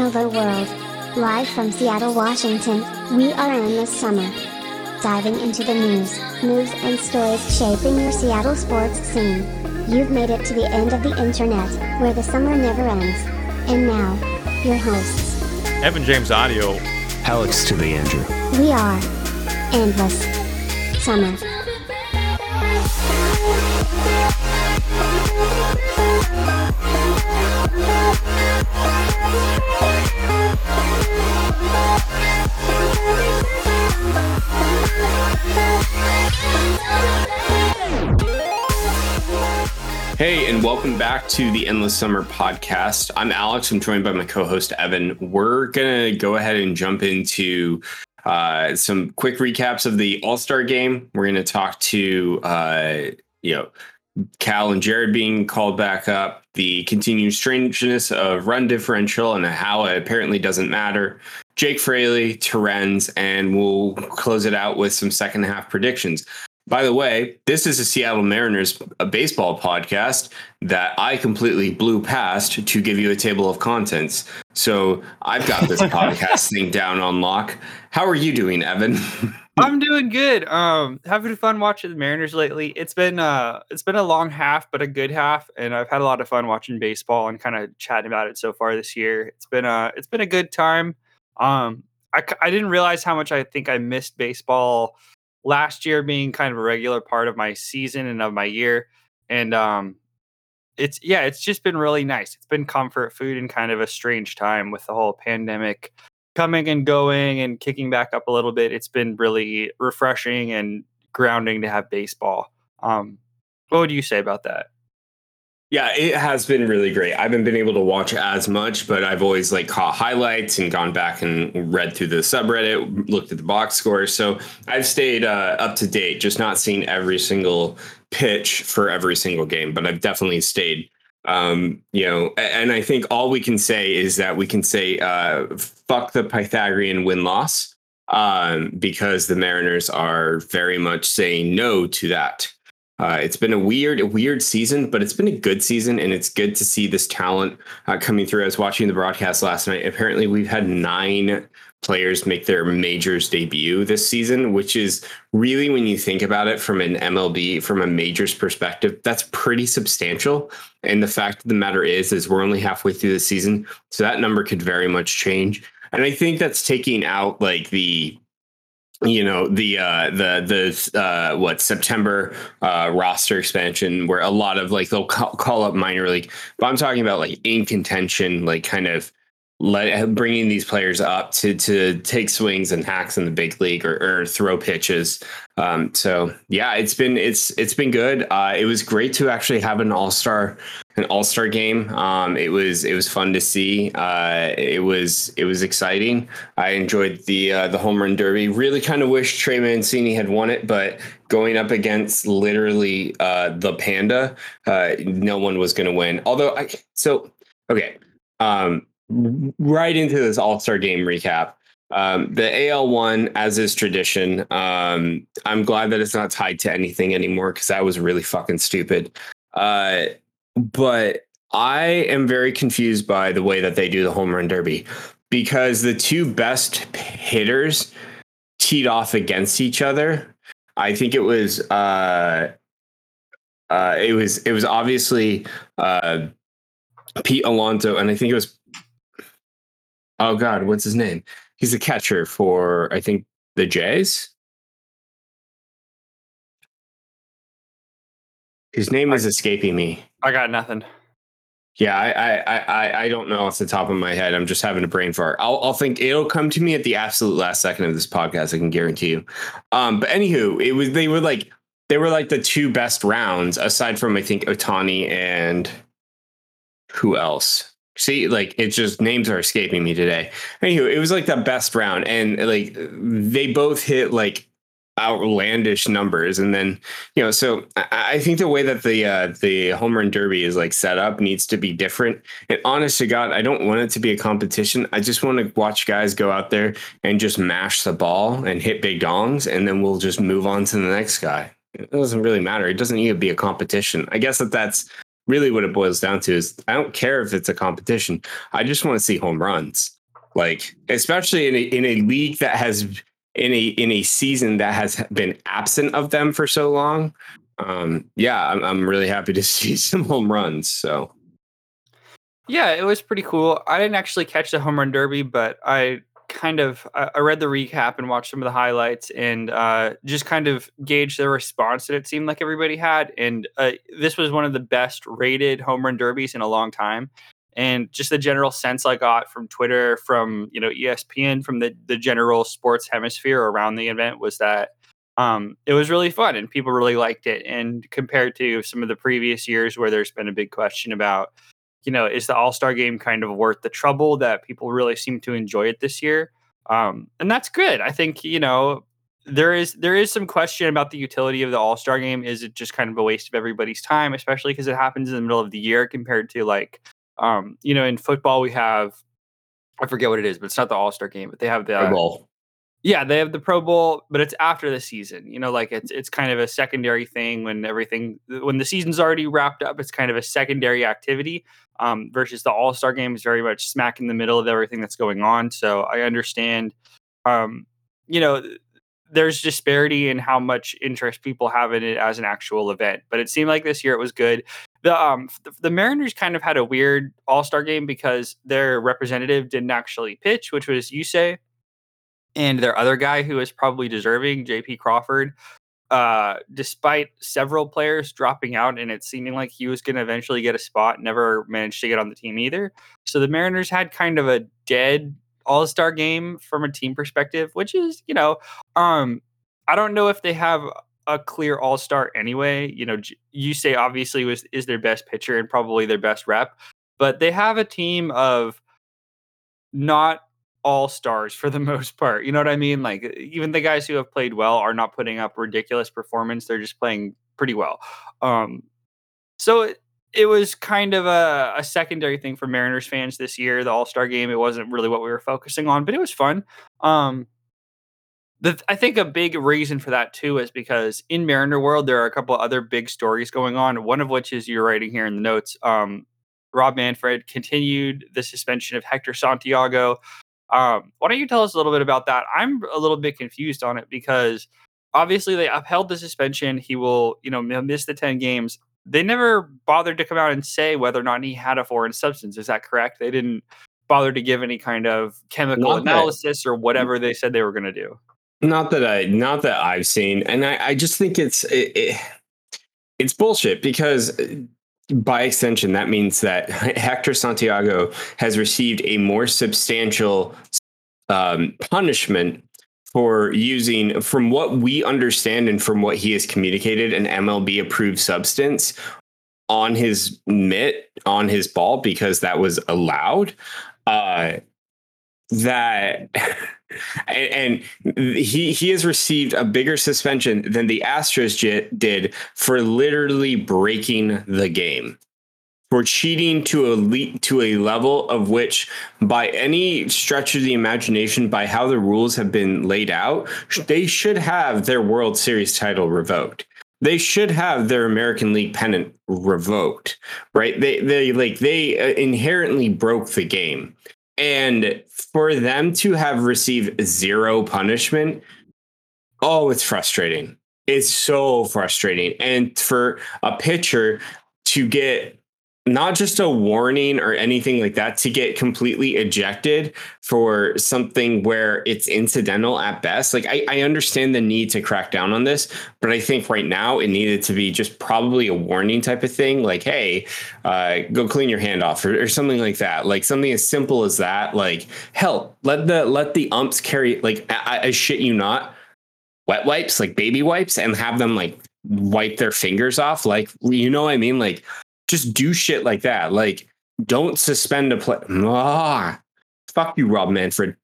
Hello World. Live from Seattle, Washington, we are in the summer. Diving into the news, moves, and stories shaping your Seattle sports scene. You've made it to the end of the internet, where the summer never ends. And now, your hosts. Evan James Audio. Alex to the Andrew. We are Endless Summer. Hey, and welcome back to the Endless Summer podcast. I'm Alex. I'm joined by my co host, Evan. We're going to go ahead and jump into uh, some quick recaps of the All Star game. We're going to talk to, uh, you know, Cal and Jarred being called back up, the continued strangeness of run differential and how it apparently doesn't matter. Jake Fraley, Torrens, and we'll close it out with some second half predictions. By the way, this is a Seattle Mariners a baseball podcast that I completely blew past to give you a table of contents. So I've got this podcast thing down on lock. How are you doing, Evan? I'm doing good. Um, having fun watching the Mariners lately. It's been uh, it's been a long half, but a good half, and I've had a lot of fun watching baseball and kind of chatting about it so far this year. It's been a it's been a good time. Um, I I didn't realize how much I think I missed baseball last year being kind of a regular part of my season and of my year. And um it's yeah, it's just been really nice. It's been comfort food in kind of a strange time with the whole pandemic coming and going and kicking back up a little bit. It's been really refreshing and grounding to have baseball. Um what would you say about that? Yeah, it has been really great. I haven't been able to watch as much, but I've always like caught highlights and gone back and read through the subreddit, looked at the box scores. So I've stayed uh, up to date, just not seen every single pitch for every single game, but I've definitely stayed. Um, you know, and I think all we can say is that we can say uh, fuck the Pythagorean win loss um, because the Mariners are very much saying no to that. Uh, it's been a weird, weird season, but it's been a good season, and it's good to see this talent uh, coming through. I was watching the broadcast last night. Apparently, we've had nine players make their majors debut this season, which is really, when you think about it from an MLB, from a majors perspective, that's pretty substantial. And the fact of the matter is, is we're only halfway through the season, so that number could very much change. And I think that's taking out like the you know the uh the the uh what september uh roster expansion where a lot of like they'll call, call up minor league. But i'm talking about like in contention like kind of let bringing these players up to to take swings and hacks in the big league or, or throw pitches. Um, so yeah, it's been it's it's been good. Uh, it was great to actually have an all star an all star game. Um, it was it was fun to see. Uh, it was it was exciting. I enjoyed the uh, the home run derby. Really kind of wish Trey Mancini had won it, but going up against literally uh, the panda, uh, no one was going to win. Although I so okay. Um, right into this All Star game recap. Um, the AL one, as is tradition. Um, I'm glad that it's not tied to anything anymore because that was really fucking stupid. Uh, but I am very confused by the way that they do the home run derby because the two best hitters teed off against each other. I think it was uh, uh, it was it was obviously uh, Pete Alonso, and I think it was oh god, what's his name? He's a catcher for I think the Jays. His name is escaping me. I got nothing. Yeah, I, I, I, I don't know off the top of my head. I'm just having a brain fart. I'll, I'll think it'll come to me at the absolute last second of this podcast. I can guarantee you. Um, but anywho, it was they were like they were like the two best rounds aside from I think Ohtani and who else? See, like it's just names are escaping me today. Anywho, it was like the best round, and like they both hit like outlandish numbers and then you know so i, think the way that the uh the home run derby is like set up needs to be different. And honest to god i don't want it to be a competition. I just want to watch guys go out there and just mash the ball and hit big dongs and then we'll just move on to the next guy. It doesn't really matter. It doesn't need to be a competition. I guess that that's really what it boils down to is I don't care if it's a competition. I just want to see home runs. Like especially in a, in a league that has in a in a season that has been absent of them for so long. Um, yeah, I'm, I'm really happy to see some home runs. So yeah, it was pretty cool. I didn't actually catch the home run derby, but I kind of I read the recap and watched some of the highlights and uh, just kind of gauged the response that it seemed like everybody had. And uh, this was one of the best rated home run derbies in a long time. And just the general sense I got from Twitter, from you know ESPN, from the the general sports hemisphere around the event was that um, it was really fun and people really liked it. And compared to some of the previous years where there's been a big question about you know, is the All Star game kind of worth the trouble that people really seem to enjoy it this year? Um, and that's good. I think you know there is there is some question about the utility of the All Star game. Is it just kind of a waste of everybody's time, especially because it happens in the middle of the year compared to like, um, you know, in football we have I forget what it is, but it's not the All Star game, but they have the uh, yeah, they have the Pro Bowl, but it's after the season. You know, like it's it's kind of a secondary thing when everything when the season's already wrapped up. It's kind of a secondary activity. Um, versus the All Star game is very much smack in the middle of everything that's going on. So I understand. Um, you know, there's disparity in how much interest people have in it as an actual event, but it seemed like this year it was good. The um the, Mariners kind of had a weird All Star game because their representative didn't actually pitch, which was Yusei and their other guy who is probably deserving, JP Crawford, uh, despite several players dropping out and it seeming like he was going to eventually get a spot, never managed to get on the team either. So the Mariners had kind of a dead All Star game from a team perspective, which is, you know, um, I don't know if they have a clear All Star anyway. You know, you say obviously was is their best pitcher and probably their best rep, but they have a team of not all stars for the most part. You know what I mean? Like even the guys who have played well are not putting up ridiculous performance. They're just playing pretty well. Um, so it, it was kind of a, a, secondary thing for Mariners fans this year. The All Star game. It wasn't really what we were focusing on, but it was fun. Um, the, I think a big reason for that too is because in Mariner world there are a couple other big stories going on. One of which is you're writing here in the notes. Um, Rob Manfred continued the suspension of Hector Santiago um, why don't you tell us a little bit about that? I'm a little bit confused on it because obviously they upheld the suspension. He will, you know, miss the 10 games. They never bothered to come out and say whether or not he had a foreign substance. Is that correct? They didn't bother to give any kind of chemical not analysis that, or whatever they said they were going to do. Not that I, not that I've seen, and I, I just think it's it, it, it's bullshit because by extension, that means that Hector Santiago has received a more substantial um, punishment for using, from what we understand and from what he has communicated, an MLB approved substance on his mitt, on his ball, because that was allowed. Uh, that and, he he has received a bigger suspension than the Astros did for literally breaking the game. For cheating to a to a level of which by any stretch of the imagination by how the rules have been laid out they should have their world series title revoked. They should have their american league pennant revoked right? They they like they uh, inherently broke the game and for them to have received zero punishment, oh, it's frustrating. It's so frustrating. And for a pitcher to get not just a warning or anything like that to get completely ejected for something where it's incidental at best. Like I, I, understand the need to crack down on this, but I think right now it needed to be just probably a warning type of thing. Like, hey, uh, go clean your hand off or, or something like that. Like something as simple as that. Like, hell, let the let the umps carry like I, I shit you not, wet wipes, like baby wipes, and have them like wipe their fingers off. Like, you know what I mean? Like just do shit like that. Like, don't suspend a play. Ah, fuck you, Rob Manfred.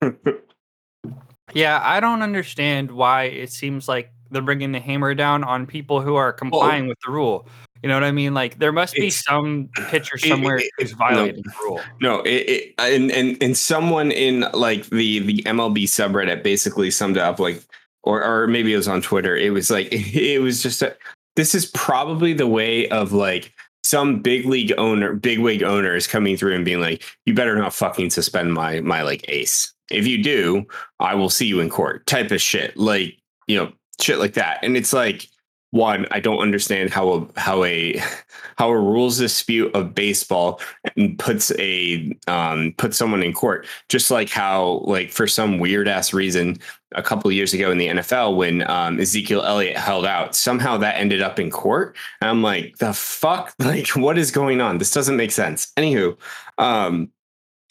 yeah, I don't understand why it seems like they're bringing the hammer down on people who are complying with the rule. You know what I mean? Like there must be some pitcher somewhere it, it, who's violating no, the rule. No, it, and and and someone in like the the MLB subreddit basically summed up like, or or maybe it was on Twitter. It was like it was just a, this is probably the way of like some big league owner, big wig owner is coming through and being like, "You better not fucking suspend my my like ace. If you do, I will see you in court." Type of shit, like you know, shit like that. And it's like, one, I don't understand how a how a how a rules dispute of baseball puts a um, puts someone in court. Just like how like for some weird ass reason, a couple years ago in the NFL when um, Ezekiel Elliott held out, somehow that ended up in court. And I'm like, the fuck, like what is going on? This doesn't make sense. Anywho, um,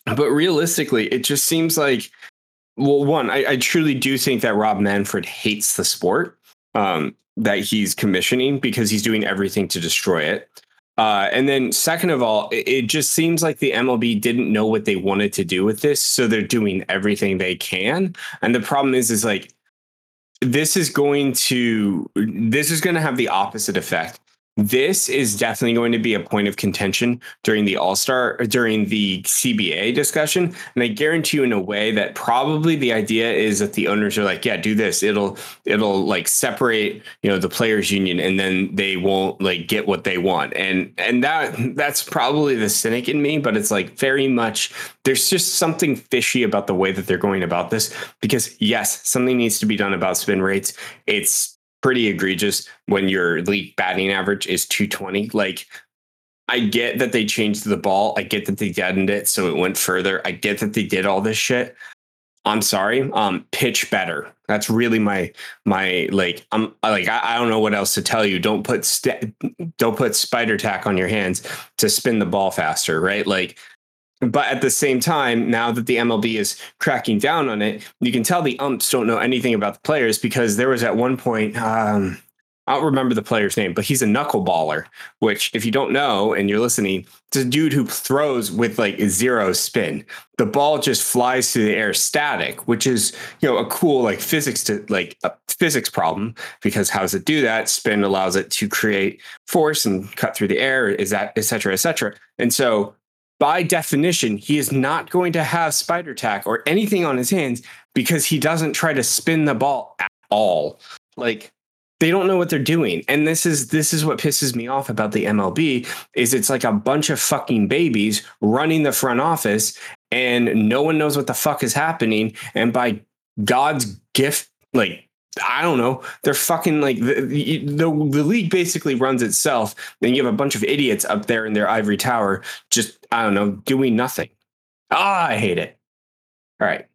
but realistically, it just seems like well, one, I, I truly do think that Rob Manfred hates the sport. Um, that he's commissioning because he's doing everything to destroy it. Uh, and then, second of all, it, it, just seems like the MLB didn't know what they wanted to do with this, so they're doing everything they can. And the problem is, is like this is going to this is going to have the opposite effect this is definitely going to be a point of contention during the All Star during the CBA discussion, and I guarantee you, in a way, that probably the idea is that the owners are like, "Yeah, do this. It'll it'll like separate you know the players' union, and then they won't like get what they want." And and that that's probably the cynic in me, but it's like very much there's just something fishy about the way that they're going about this because yes, something needs to be done about spin rates. It's pretty egregious when your league batting average is 220. Like, I get that they changed the ball. I get that they deadened it so it went further. I get that they did all this shit. I'm sorry. Um, pitch better. That's really my my like. I'm like I, I don't know what else to tell you. Don't put st- don't put spider tack on your hands to spin the ball faster, right? Like but at the same time, now that the MLB is cracking down on it, you can tell the umps don't know anything about the players because there was at one point, um, I don't remember the player's name, but he's a knuckleballer, which, if you don't know and you're listening, it's a dude who throws with like zero spin. The ball just flies through the air static, which is, you know, a cool like physics to like a physics problem because how does it do that? Spin allows it to create force and cut through the air, is that, et cetera, et cetera. And so by definition, he is not going to have spider tack or anything on his hands because he doesn't try to spin the ball at all. Like they don't know what they're doing. And this is this is what pisses me off about the MLB is it's like a bunch of fucking babies running the front office and no one knows what the fuck is happening and by God's gift like I don't know. They're fucking like the, the, the league basically runs itself. Then you have a bunch of idiots up there in their ivory tower, just I don't know, doing nothing. Ah, I hate it. All right.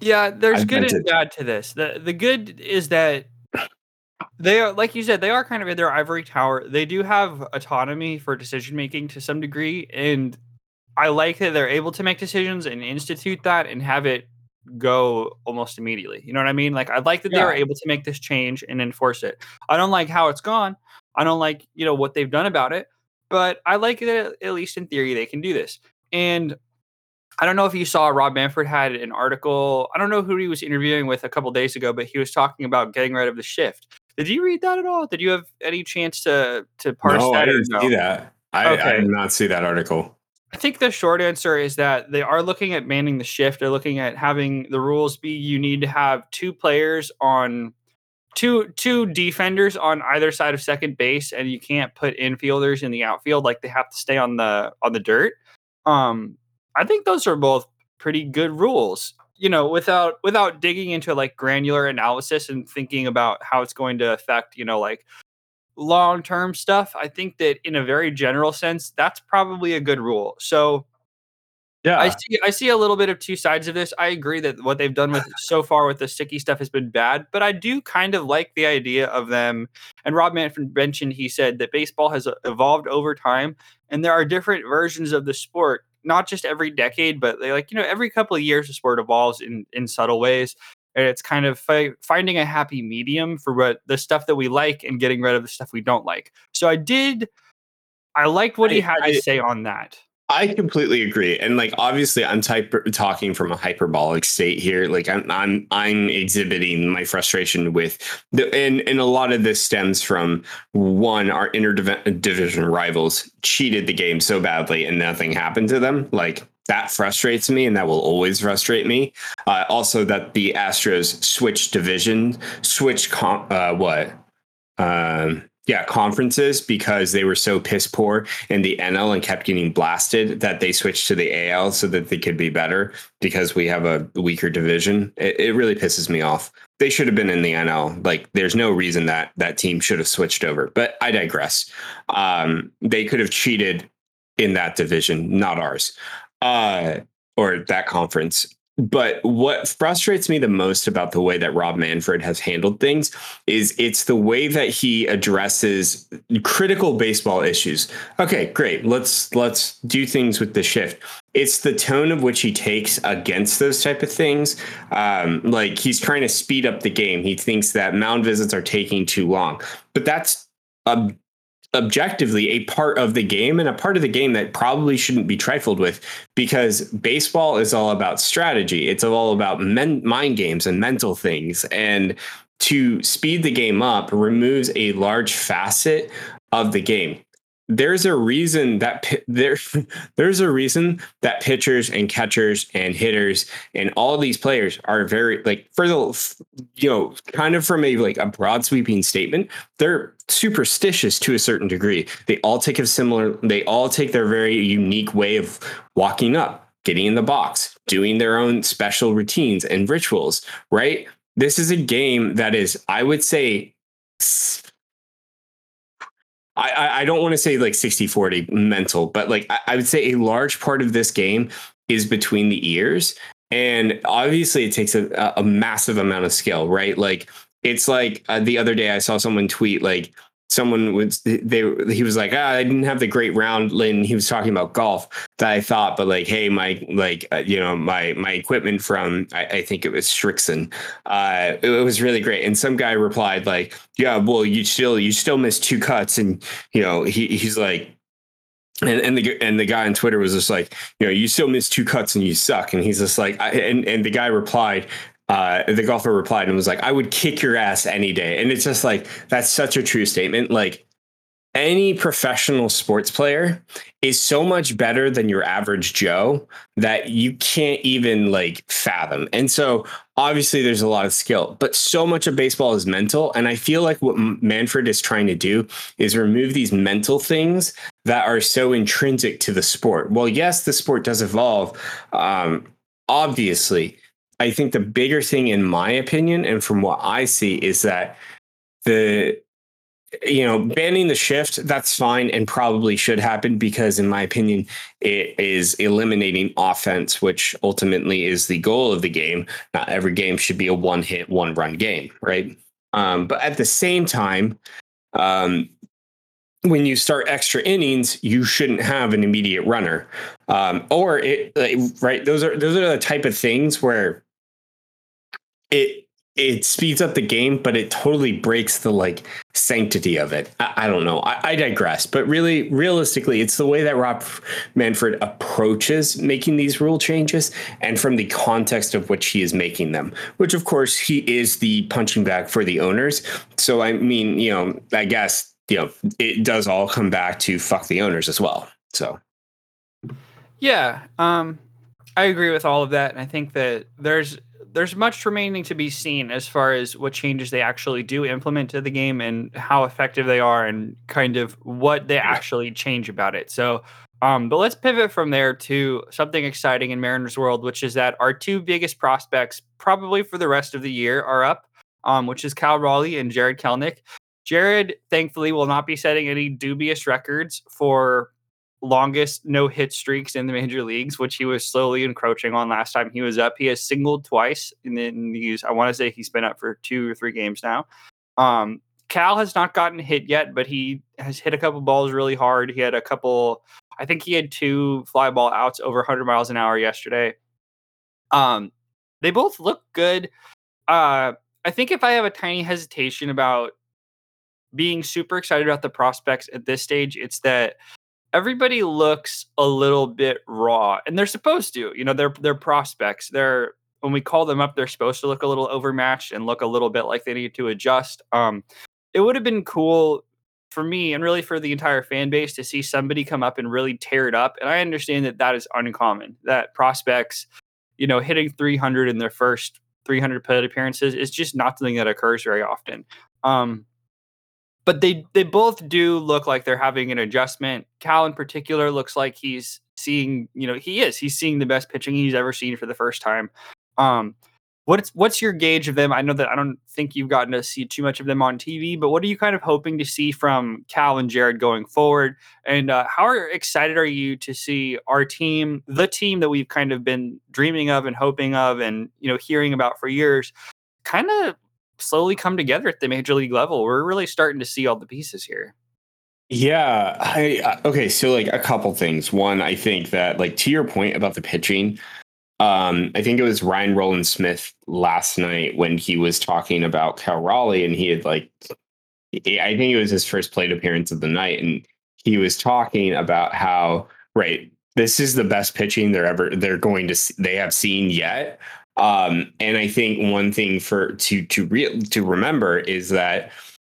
Yeah, there's I've good and bad to this. The the good is that they are like you said, they are kind of in their ivory tower. They do have autonomy for decision making to some degree, and I like that they're able to make decisions and institute that and have it go almost immediately. You know what I mean? Like I like that yeah. they were able to make this change and enforce it. I don't like how it's gone. I don't like, you know, what they've done about it, but I like that at least in theory they can do this. And I don't know if you saw Rob Manfred had an article. I don't know who he was interviewing with a couple days ago, but he was talking about getting rid of the shift. Did you read that at all? Did you have any chance to to parse no, that? I didn't no? see that. I, okay. I did not see that article. I think the short answer is that they are looking at banning the shift. They're looking at having the rules be you need to have two players on two two defenders on either side of second base, and you can't put infielders in the outfield. Like they have to stay on the on the dirt. Um, I think those are both pretty good rules. You know, without without digging into like granular analysis and thinking about how it's going to affect, you know, like long term stuff, I think that in a very general sense, that's probably a good rule. So yeah, I see I see a little bit of two sides of this. I agree that what they've done with so far with the sticky stuff has been bad, but I do kind of like the idea of them. And Rob Manfred mentioned he said that baseball has uh, evolved over time, and there are different versions of the sport not just every decade, but they like you know every couple of years the sport evolves in in subtle ways and it's kind of fi- finding a happy medium for what the stuff that we like and getting rid of the stuff we don't like. So I did, I liked what I, he had I, to say on that. I completely agree, and like obviously, I'm type talking from a hyperbolic state here. Like I'm, I'm, I'm exhibiting my frustration with the, and and a lot of this stems from one, our interdivision rivals cheated the game so badly, and nothing happened to them. Like that frustrates me and that will always frustrate me. Uh, also, that the Astros switch division, switch com- uh, what? Um, yeah, conferences because they were so piss poor in the NL and kept getting blasted that they switched to the AL so that they could be better because we have a weaker division. It, it really pisses me off. They should have been in the NL. Like, there's no reason that that team should have switched over. But I digress. Um, they could have cheated in that division, not ours, uh, or that conference. But what frustrates me the most about the way that Rob Manfred has handled things is it's the way that he addresses critical baseball issues. Okay, great. Let's let's do things with the shift. It's the tone of which he takes against those type of things. Um, like he's trying to speed up the game. He thinks that mound visits are taking too long, but that's a objectively a part of the game and a part of the game that probably shouldn't be trifled with because baseball is all about strategy. It's all about men- mind games and mental things. And to speed the game up removes a large facet of the game there's a reason that there there's a reason that pitchers and catchers and hitters and all these players are very like for the you know kind of from a like a broad sweeping statement they're superstitious to a certain degree. They all take a similar they all take their very unique way of walking up getting in the box doing their own special routines and rituals right? This is a game that is i would say I, I don't want to say like 60 40 mental, but like I, I would say a large part of this game is between the ears. And obviously, it takes a, a massive amount of skill, right? Like, it's like uh, the other day I saw someone tweet, like, someone was they he was like ah, I didn't have the great round and he was talking about golf that I thought but like hey my like uh, you know my my equipment from I, I think it was Srixon uh it, it, was really great. And some guy replied like yeah well you still you still missed two cuts. And you know he he's like and, and the and the guy on Twitter was just like, you know, you still missed two cuts and you suck. And he's just like, I, and and the guy replied, uh, the golfer replied and was like, I would kick your ass any day. And it's just like, that's such a true statement. Like, any professional sports player is so much better than your average Joe that you can't even like fathom. And so obviously there's a lot of skill, but so much of baseball is mental. And I feel like what Manfred is trying to do is remove these mental things that are so intrinsic to the sport. Well, yes, the sport does evolve. Um, obviously, I think the bigger thing, in my opinion, and from what I see, is that the you know banning the shift that's fine and probably should happen because in my opinion it is eliminating offense which ultimately is the goal of the game not every game should be a one hit one run game right um, but at the same time um, when you start extra innings, you shouldn't have an immediate runner, um, or it right. Those are those are the type of things where it it speeds up the game, but it totally breaks the like sanctity of it. I, I don't know. I, I, digress, but really, realistically, it's the way that Rob Manfred approaches making these rule changes, and from the context of which he is making them. Which, of course, he is the punching bag for the owners. So, I mean, you know, I guess you know it does all come back to fuck the owners as well. So, yeah, um, I agree with all of that, and I think that there's there's much remaining to be seen as far as what changes they actually do implement to the game and how effective they are and kind of what they actually change about it. So, um, but let's pivot from there to something exciting in Mariners world, which is that our two biggest prospects, probably for the rest of the year, are up, um, which is Cal Raleigh and Jarred Kelenic. Jarred, thankfully, will not be setting any dubious records for longest no hit streaks in the major leagues, which he was slowly encroaching on last time he was up. He has singled twice in, the, in these. I want to say he's been up for two or three games now. Um, Cal has not gotten hit yet, but he has hit a couple balls really hard. He had a couple. I think he had two fly ball outs over 100 miles an hour yesterday. Um, they both look good. Uh, I think if I have a tiny hesitation about being super excited about the prospects at this stage, it's that everybody looks a little bit raw and they're supposed to you know they're they're prospects. They're when we call them up they're supposed to look a little overmatched and look a little bit like they need to adjust. Um it would have been cool for me and really for the entire fan base to see somebody come up and really tear it up and i understand that that is uncommon that prospects you know hitting 300 in their first 300 plate appearances is just not something that occurs very often. Um but they they both do look like they're having an adjustment. Cal in particular looks like he's seeing, you know, he is. He's seeing the best pitching he's ever seen for the first time. Um, what's what's your gauge of them? I know that I don't think you've gotten to see too much of them on TV, but what are you kind of hoping to see from Cal and Jarred going forward? And uh, how are, excited are you to see our team, the team that we've kind of been dreaming of and hoping of, and you know hearing about for years, kind of slowly come together at the major league level? We're really starting to see all the pieces here. Yeah, I uh, okay, so like a couple things. One, I think that like to your point about the pitching, um, I think it was Ryan Rowland-Smith last night when he was talking about Cal Raleigh, and he had like, I think it was his first plate appearance of the night, and he was talking about how right, this is the best pitching they're ever they're going to they have seen yet. Um, and I think one thing for to to re- to remember is that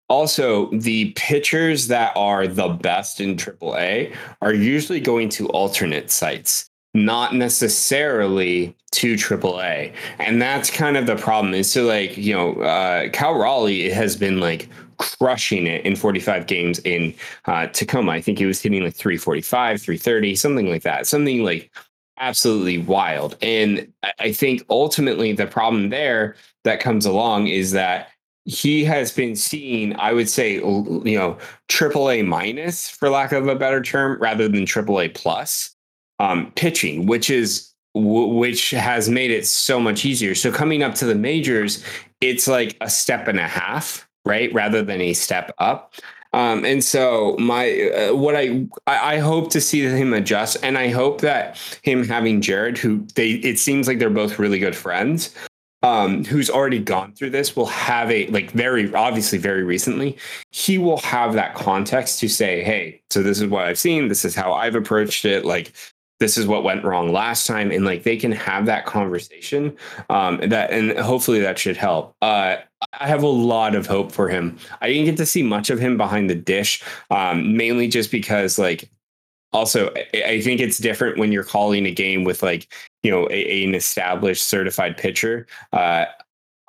also the pitchers that are the best in AAA are usually going to alternate sites not necessarily to AAA. And that's kind of the problem. Is so like, you know, uh, Cal Raleigh has been like crushing it in 45 games in uh, Tacoma. I think he was hitting like 345, 330, something like that. Something like absolutely wild. And I think ultimately the problem there that comes along is that he has been seen, I would say, you know, AAA minus, for lack of a better term, rather than AAA plus um, pitching, which is which has made it so much easier. So coming up to the majors, it's like a step and a half, right, rather than a step up. Um, and so my uh, what I I hope to see him adjust, and I hope that him having Jarred, who they it seems like they're both really good friends, um, who's already gone through this will have a like very obviously very recently he will have that context to say hey so this is what i've seen. This is how i've approached it. Like this is what went wrong last time and like they can have that conversation um that and hopefully that should help uh I have a lot of hope for him. I didn't get to see much of him behind the dish, um, mainly just because, like, also, I think it's different when you're calling a game with, like, you know, a, an established certified pitcher. Uh,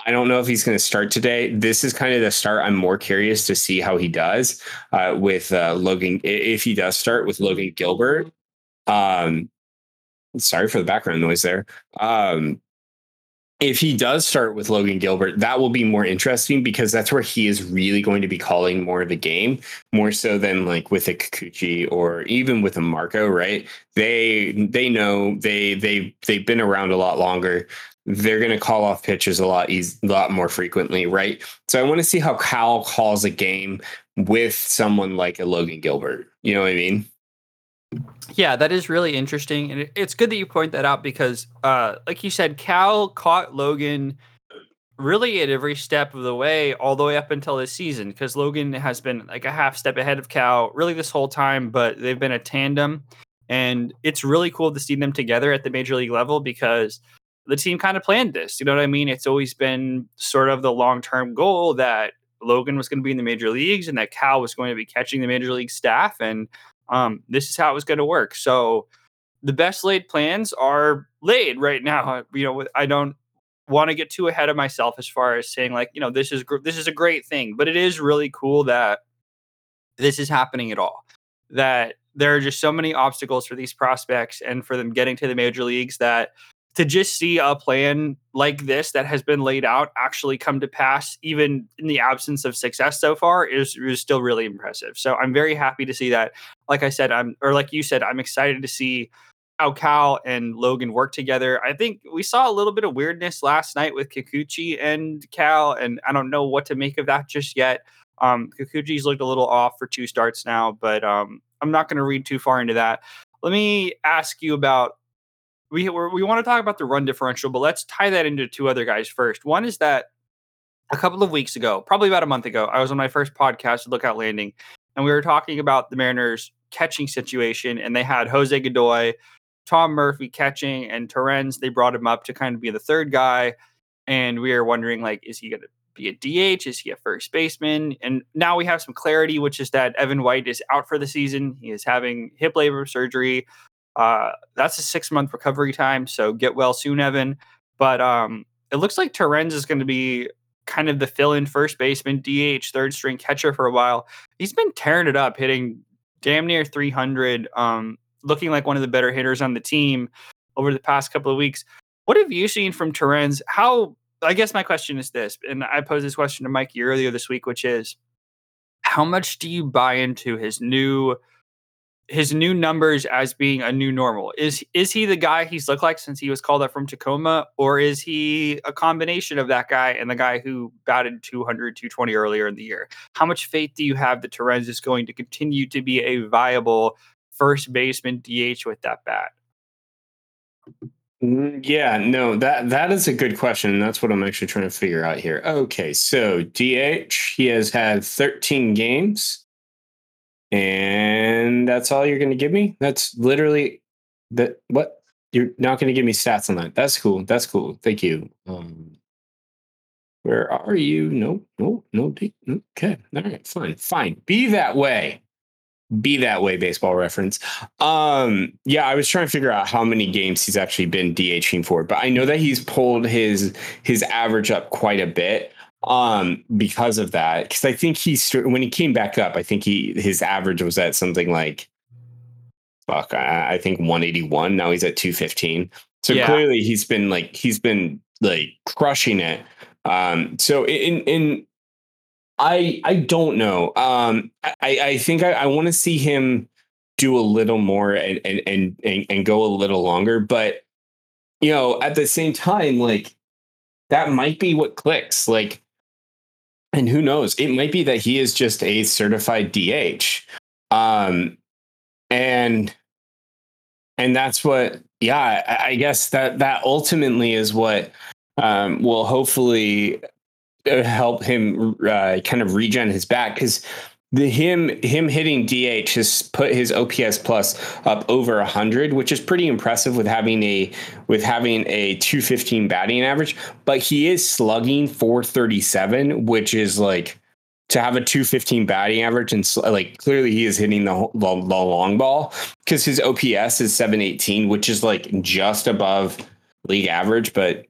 I don't know if he's going to start today. This is kind of the start. I'm more curious to see how he does uh, with uh, Logan, if he does start with Logan Gilbert. Um, sorry for the background noise there. Um, if he does start with Logan Gilbert, that will be more interesting because that's where he is really going to be calling more of the game, more so than like with a Kikuchi or even with a Marco, right? They they know they they they've been around a lot longer. They're going to call off pitches a lot easy, a lot more frequently, right? So I want to see how Cal calls a game with someone like a Logan Gilbert. You know what I mean? Yeah, that is really interesting, and it's good that you point that out because, uh, like you said, Cal caught Logan really at every step of the way, all the way up until this season. Because Logan has been like a half step ahead of Cal really this whole time, but they've been a tandem, and it's really cool to see them together at the major league level because the team kind of planned this. You know what I mean? It's always been sort of the long term goal that Logan was going to be in the major leagues and that Cal was going to be catching the major league staff and um, this is how it was going to work. So the best laid plans are laid right now. You know, I don't want to get too ahead of myself as far as saying like, you know, this is this is a great thing, but it is really cool that this is happening at all. That there are just so many obstacles for these prospects and for them getting to the major leagues that to just see a plan like this that has been laid out actually come to pass, even in the absence of success so far, is, is still really impressive. So I'm very happy to see that. Like I said, I'm or like you said, I'm excited to see how Cal and Logan work together. I think we saw a little bit of weirdness last night with Kikuchi and Cal, and I don't know what to make of that just yet. Um, Kikuchi's looked a little off for two starts now, but um, I'm not going to read too far into that. Let me ask you about we we want to talk about the run differential, but let's tie that into two other guys first. One is that a couple of weeks ago, probably about a month ago, I was on my first podcast, at Lookout Landing, and we were talking about the Mariners catching situation, and they had Jose Godoy, Tom Murphy catching, and Torrens. They brought him up to kind of be the third guy, and we are wondering like, is he going to be a DH? Is he a first baseman? And now we have some clarity, which is that Evan White is out for the season. He is having hip labral surgery. Uh, that's a six month recovery time, so get well soon, Evan. But um, it looks like Torrens is going to be kind of the fill-in first baseman, DH, third string catcher for a while. He's been tearing it up, hitting damn near 300, um, looking like one of the better hitters on the team over the past couple of weeks. What have you seen from Torrens? How I guess my question is this, and I posed this question to Mikey earlier this week, which is how much do you buy into his new his new numbers as being a new normal? Is is he the guy he's looked like since he was called up from Tacoma, or is he a combination of that guy and the guy who batted 200, 220 earlier in the year? How much faith do you have that Torrens is going to continue to be a viable first baseman DH with that bat? Mm, yeah, no, that that is a good question. That's what I'm actually trying to figure out here. Okay, so DH, he has had 13 games, and that's all you're going to give me. That's literally that. What you're not going to give me stats on that? That's cool. That's cool. Thank you. Um, where are you? No, no, no. Okay, all right, fine, fine. Be that way be that way baseball reference um yeah i was trying to figure out how many games he's actually been dhing for but i know that he's pulled his his average up quite a bit um because of that because i think he when he came back up i think he his average was at something like fuck i, I think 181 now he's at 215 so yeah. clearly he's been like he's been like crushing it um so in in I I don't know. Um, I I think I, I want to see him do a little more and, and and and and go a little longer. But you know, at the same time, like that might be what clicks. Like, and who knows? It might be that he is just a certified DH. Um, and and that's what. Yeah, I, I guess that that ultimately is what um, will hopefully uh, help him uh, kind of regen his back because the him him hitting DH has put his OPS plus up over hundred, which is pretty impressive with having a with having a two fifteen batting average. But he is slugging four thirty seven, which is like to have a 215 batting average and like clearly he is hitting the, the, the long ball because his OPS is 718, which is like just above league average, but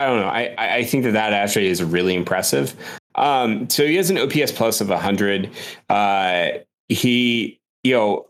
I don't know. I, I think that that actually is really impressive. Um, so he has an OPS plus of 100. Uh, he, you know,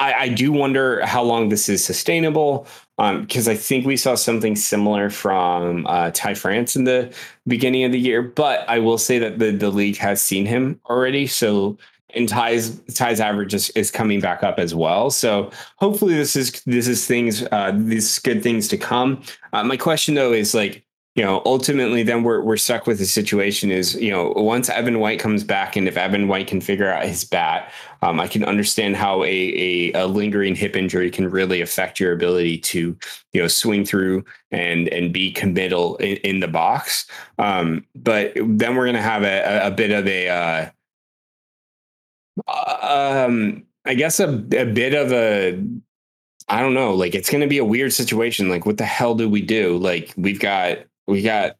I, I do wonder how long this is sustainable because um, I think we saw something similar from uh, Ty France in the beginning of the year. But I will say that the, the league has seen him already. So and Ty's Ty's average is, is coming back up as well. So hopefully this is this is things uh, these good things to come. Uh, my question though is like you know ultimately then we're we're stuck with the situation is you know once Evan White comes back and if Evan White can figure out his bat, um, I can understand how a, a, a lingering hip injury can really affect your ability to you know swing through and and be committal in, in the box. Um, but then we're gonna have a, a bit of a uh, um, I guess a, a bit of a, I don't know, like it's going to be a weird situation. Like, what the hell do we do? Like, we've got, we got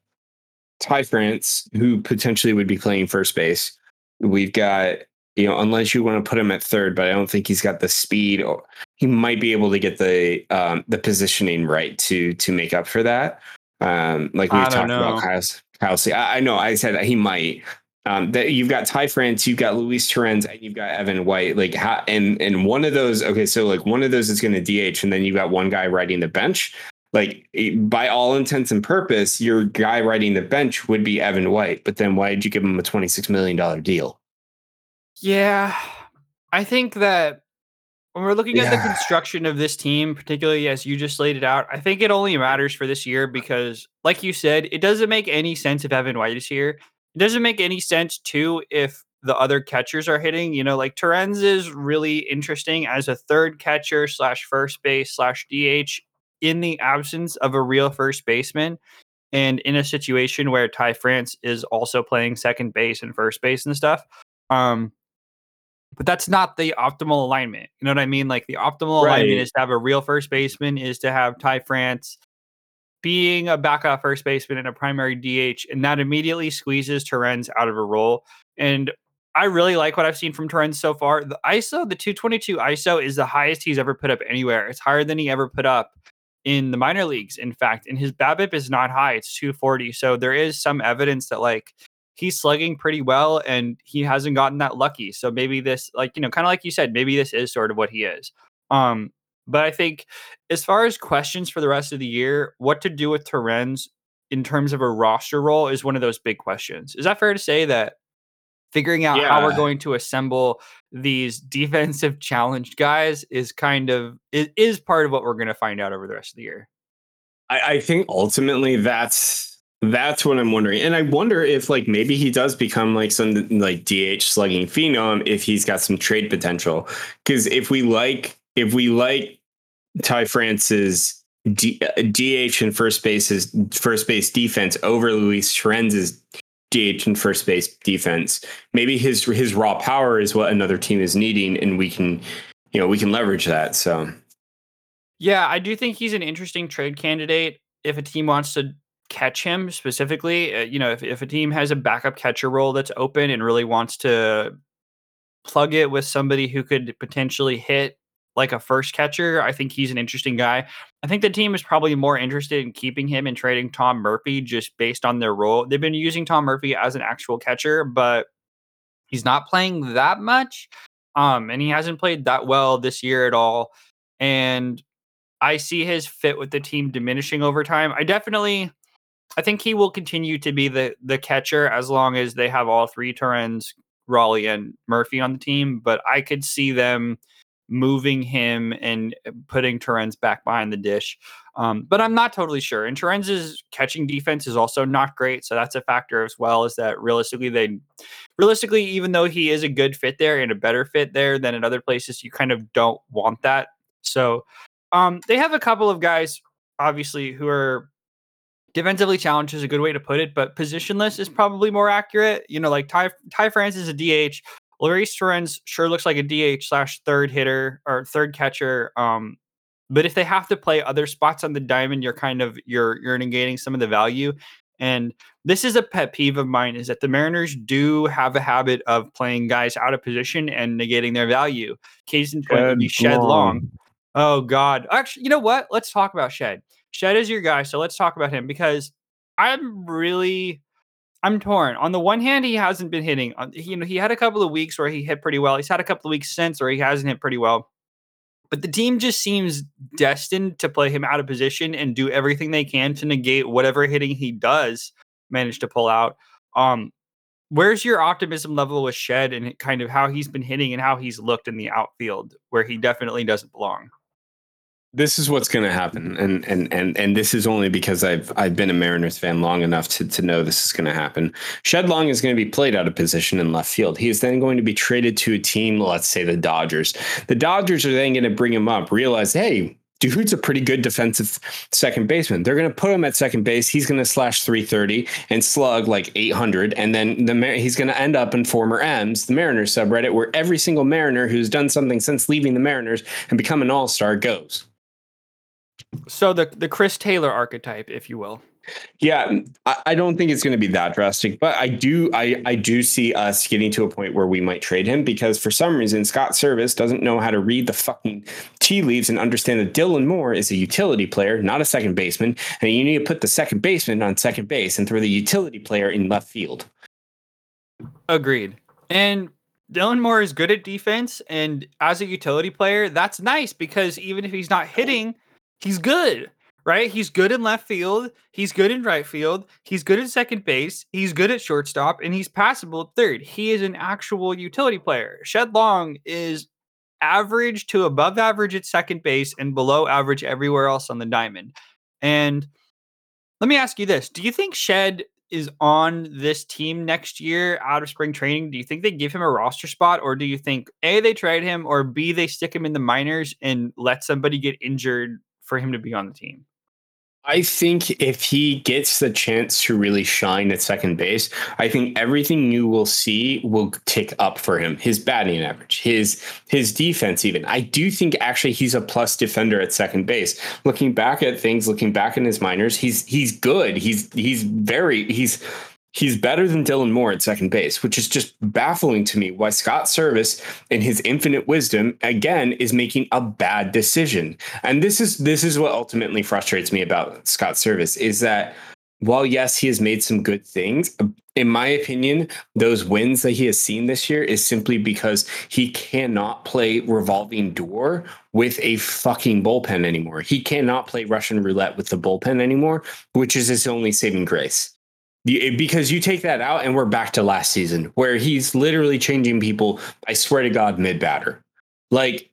Ty France, who potentially would be playing first base. We've got, you know, unless you want to put him at third, but I don't think he's got the speed or he might be able to get the, um, the positioning right to, to make up for that. Um, like we've talked know. about Kyle, Kyle I, I know I said he might, um, that you've got Ty France, you've got Luis Torrens, and you've got Evan White. Like, how, and and one of those, okay, so like one of those is going to DH, and then you've got one guy riding the bench. Like, eh, by all intents and purpose, your guy riding the bench would be Evan White. But then, why did you give him a twenty six million dollar deal? Yeah, I think that when we're looking yeah. at the construction of this team, particularly as you just laid it out, I think it only matters for this year because, like you said, it doesn't make any sense if Evan White is here it doesn't make any sense too if the other catchers are hitting. You know, like Torrens is really interesting as a third catcher slash first base slash DH in the absence of a real first baseman. And in a situation where Ty France is also playing second base and first base and stuff. Um, but that's not the optimal alignment. You know what I mean? Like the optimal right. alignment is to have a real first baseman, is to have Ty France being a backup first baseman and a primary DH, and that immediately squeezes Torrens out of a role. And I really like what I've seen from Torrens so far. The ISO, the 222 ISO, is the highest he's ever put up anywhere. It's higher than he ever put up in the minor leagues, in fact, and his BABIP is not high. It's 240. So there is some evidence that like he's slugging pretty well and he hasn't gotten that lucky. So maybe this, like, you know, kind of like you said, maybe this is sort of what he is. Um, but I think as far as questions for the rest of the year, what to do with Torrens in terms of a roster role is one of those big questions. Is that fair to say that figuring out yeah. how we're going to assemble these defensive challenged guys is kind of it is part of what we're going to find out over the rest of the year. I, I think ultimately that's that's what I'm wondering. And I wonder if like maybe he does become like some like DH slugging phenom if he's got some trade potential. Cause if we like if we like Ty France's D, uh, DH and first base's first base defense over Luis Torrens's DH and first base defense. Maybe his his raw power is what another team is needing, and we can, you know, we can leverage that. So, yeah, I do think he's an interesting trade candidate if a team wants to catch him specifically. Uh, you know, if if a team has a backup catcher role that's open and really wants to plug it with somebody who could potentially hit like a first catcher. I think he's an interesting guy. I think the team is probably more interested in keeping him and trading Tom Murphy just based on their role. They've been using Tom Murphy as an actual catcher, but he's not playing that much. Um, and he hasn't played that well this year at all. And I see his fit with the team diminishing over time. I definitely I think he will continue to be the the catcher as long as they have all three Torrens, Raleigh, and Murphy on the team. But I could see them moving him and putting Torrens back behind the dish. Um, but I'm not totally sure. And Torrens's catching defense is also not great, so that's a factor as well. Is that realistically they, realistically, even though he is a good fit there and a better fit there than in other places, you kind of don't want that. So um, they have a couple of guys, obviously, who are defensively challenged is a good way to put it, but positionless is probably more accurate. You know, like Ty Ty France is a DH. Luis Torrens sure looks like a DH slash third hitter or third catcher. Um, but if they have to play other spots on the diamond, you're kind of you're you're negating some of the value. And this is a pet peeve of mine is that the Mariners do have a habit of playing guys out of position and negating their value. Case in point would be Shed Long. Long. Oh God. Actually, you know what? Let's talk about Shed. Shed is your guy, so let's talk about him because I'm really I'm torn. On the one hand, he hasn't been hitting. You know, he had a couple of weeks where he hit pretty well. He's had a couple of weeks since where he hasn't hit pretty well. But the team just seems destined to play him out of position and do everything they can to negate whatever hitting he does manage to pull out. Um, where's your optimism level with Shed and kind of how he's been hitting and how he's looked in the outfield where he definitely doesn't belong? This is what's going to happen and and and and this is only because I've I've been a Mariners fan long enough to to know this is going to happen. Shed Long is going to be played out of position in left field. He is then going to be traded to a team, let's say the Dodgers. The Dodgers are then going to bring him up, realize, hey, dude's a pretty good defensive second baseman. They're going to put him at second base. He's going to slash 330 and slug like 800. And then the he's going to end up in former M's, the Mariners subreddit, where every single Mariner who's done something since leaving the Mariners and become an all star goes. So the the Chris Taylor archetype, if you will. Yeah, mm, I, I don't think it's going to be that drastic, but I do I I do see us getting to a point where we might trade him because for some reason Scott Servais doesn't know how to read the fucking tea leaves and understand that Dylan Moore is a utility player, not a second baseman, and you need to put the second baseman on second base and throw the utility player in left field. Agreed. And Dylan Moore is good at defense, and as a utility player, that's nice because even if he's not hitting he's good, right? He's good in left field. He's good in right field. He's good at second base. He's good at shortstop, and he's passable at third. He is an actual utility player. Shed Long is average to above average at second base and below average everywhere else on the diamond. And let me ask you this Do you think Shed is on this team next year out of spring training, do you think they give him a roster spot or do you think A, they trade him or B, they stick him in the minors and let somebody get injured for him to be on the team. I think if he gets the chance to really shine at second base, I think everything you will see will tick up for him. His batting average, his his defense, even. I do think actually he's a plus defender at second base. Looking back at things, looking back in his minors, he's he's good. He's he's very he's He's better than Dylan Moore at second base, which is just baffling to me why Scott Servais, in his infinite wisdom, again is making a bad decision. And this is this is what ultimately frustrates me about Scott Servais is that while yes, he has made some good things, in my opinion, those wins that he has seen this year is simply because he cannot play revolving door with a fucking bullpen anymore. He cannot play Russian roulette with the bullpen anymore, which is his only saving grace. Because you take that out, and we're back to last season where he's literally changing people. I swear to God, mid batter. Like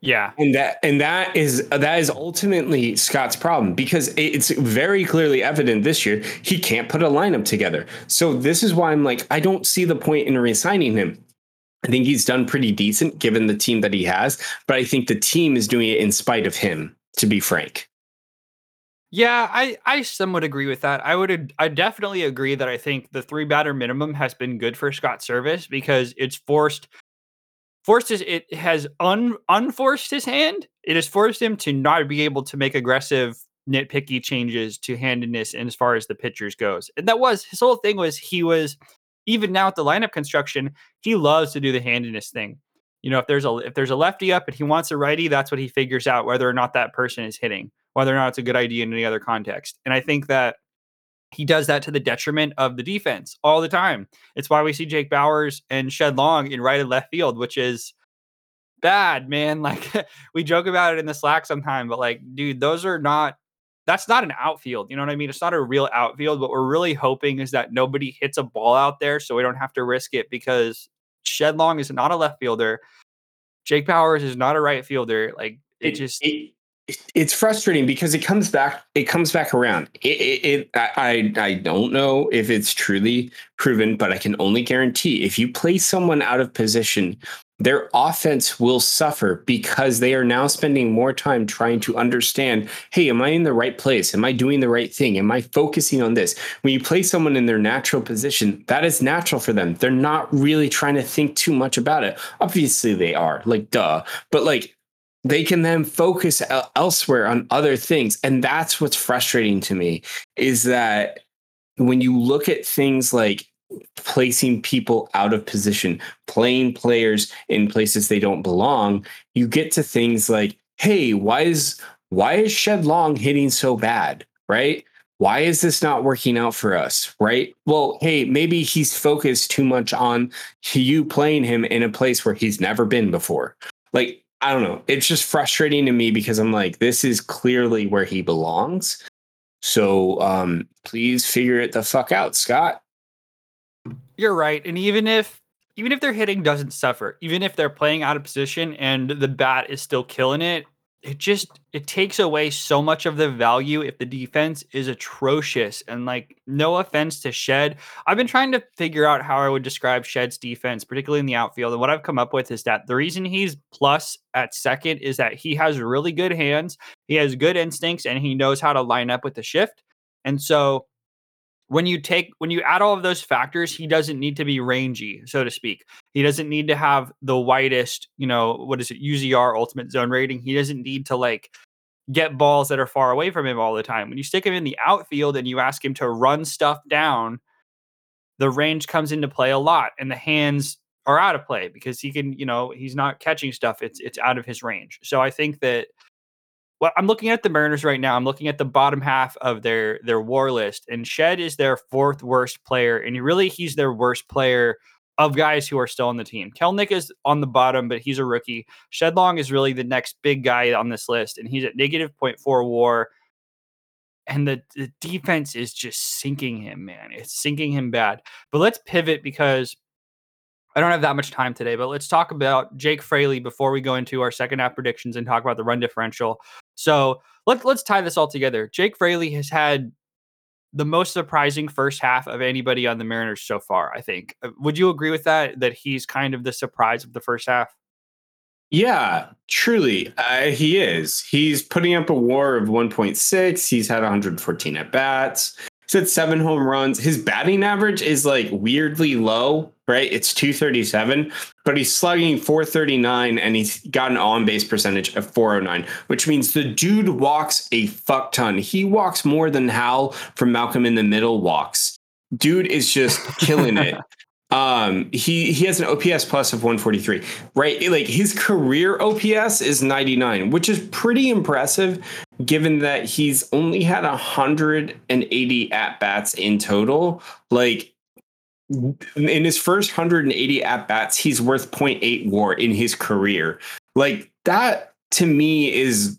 yeah. And that and that is that is ultimately Scott's problem because it's very clearly evident this year he can't put a lineup together. So this is why I'm like I don't see the point in resigning him. I think he's done pretty decent given the team that he has, but I think the team is doing it in spite of him, to be frank. Yeah, I I somewhat agree with that. I would I definitely agree that I think the three batter minimum has been good for Scott Servais because it's forced forced his it has un unforced his hand. It has forced him to not be able to make aggressive nitpicky changes to handedness and as far as the pitchers goes. And that was his whole thing was he was even now at the lineup construction, he loves to do the handedness thing. You know, if there's a if there's a lefty up and he wants a righty, that's what he figures out whether or not that person is hitting, whether or not it's a good idea in any other context. And I think that he does that to the detriment of the defense all the time. It's why we see Jake Bauers and Shed Long in right and left field, which is bad, man. Like we joke about it in the Slack sometime, but like, dude, those are not. That's not an outfield. You know what I mean? It's not a real outfield. What we're really hoping is that nobody hits a ball out there, so we don't have to risk it because Shed Long is not a left fielder. Jake Bauers is not a right fielder. Like it, it just. It, it's frustrating because it comes back it comes back around. It, it, it, I, I don't know if it's truly proven but i can only guarantee if you place someone out of position their offense will suffer because they are now spending more time trying to understand hey am i in the right place? Am i doing the right thing? Am i focusing on this? When you place someone in their natural position that is natural for them. They're not really trying to think too much about it. Obviously they are like duh. But like they can then focus elsewhere on other things. And that's what's frustrating to me is that when you look at things like placing people out of position playing players in places they don't belong you get to things like hey why is why is shed long hitting so bad? Right? Why is this not working out for us? Right? Well hey maybe he's focused too much on you playing him in a place where he's never been before. Like I don't know. It's just frustrating to me because I'm like, this is clearly where he belongs. So um, please figure it the fuck out, Scott. You're right. And even if even if their hitting doesn't suffer, even if they're playing out of position and the bat is still killing it, it just it takes away so much of the value if the defense is atrocious. And like no offense to shed i've been trying to figure out how i would describe shed's defense particularly in the outfield. And what i've come up with is that the reason he's plus at second is that he has really good hands he has good instincts and he knows how to line up with the shift. And so when you take when you add all of those factors he doesn't need to be rangy so to speak. He doesn't need to have the widest you know what is it uzr ultimate zone rating. He doesn't need to like get balls that are far away from him all the time. When you stick him in the outfield and you ask him to run stuff down the range comes into play a lot and the hands are out of play because he can you know he's not catching stuff. It's it's out of his range. So i think that well, I'm looking at the Mariners right now. I'm looking at the bottom half of their their WAR list, and Shed is their fourth worst player, and really he's their worst player of guys who are still on the team. Kelenic is on the bottom, but he's a rookie. Shed Long is really the next big guy on this list, and he's at negative 0.4 WAR. And the, the defense is just sinking him, man. It's sinking him bad. But let's pivot because I don't have that much time today, but let's talk about Jake Fraley before we go into our second half predictions and talk about the run differential. So let's let's tie this all together. Jake Fraley has had the most surprising first half of anybody on the Mariners so far. I think. Uh, would you agree with that? That he's kind of the surprise of the first half. Yeah, truly, uh, he is. He's putting up a WAR of 1.6. He's had 114 at bats. He's seven home runs. His batting average is like weirdly low right? It's 237, but he's slugging 439 and he's got an on base percentage of 409, which means the dude walks a fuck ton. He walks more than Hal from Malcolm in the Middle walks. dude is just killing it. Um, he he has an OPS plus of 143, right? Like his career OPS is 99, which is pretty impressive given that he's only had 180 at bats in total. Like in his first 180 at bats, he's worth 0.8 WAR in his career. Like that to me is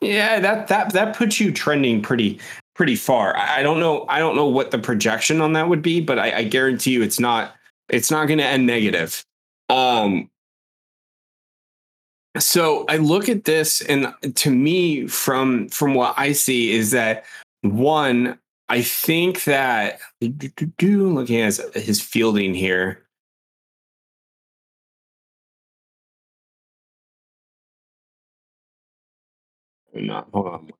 yeah, that that that puts you trending pretty pretty far. I, don't know. I don't know what the projection on that would be, but I, I guarantee you it's not it's not going to end negative. Um, so I look at this, and to me, from from what I see, is that one, I think that looking at his, his fielding here. Not hold on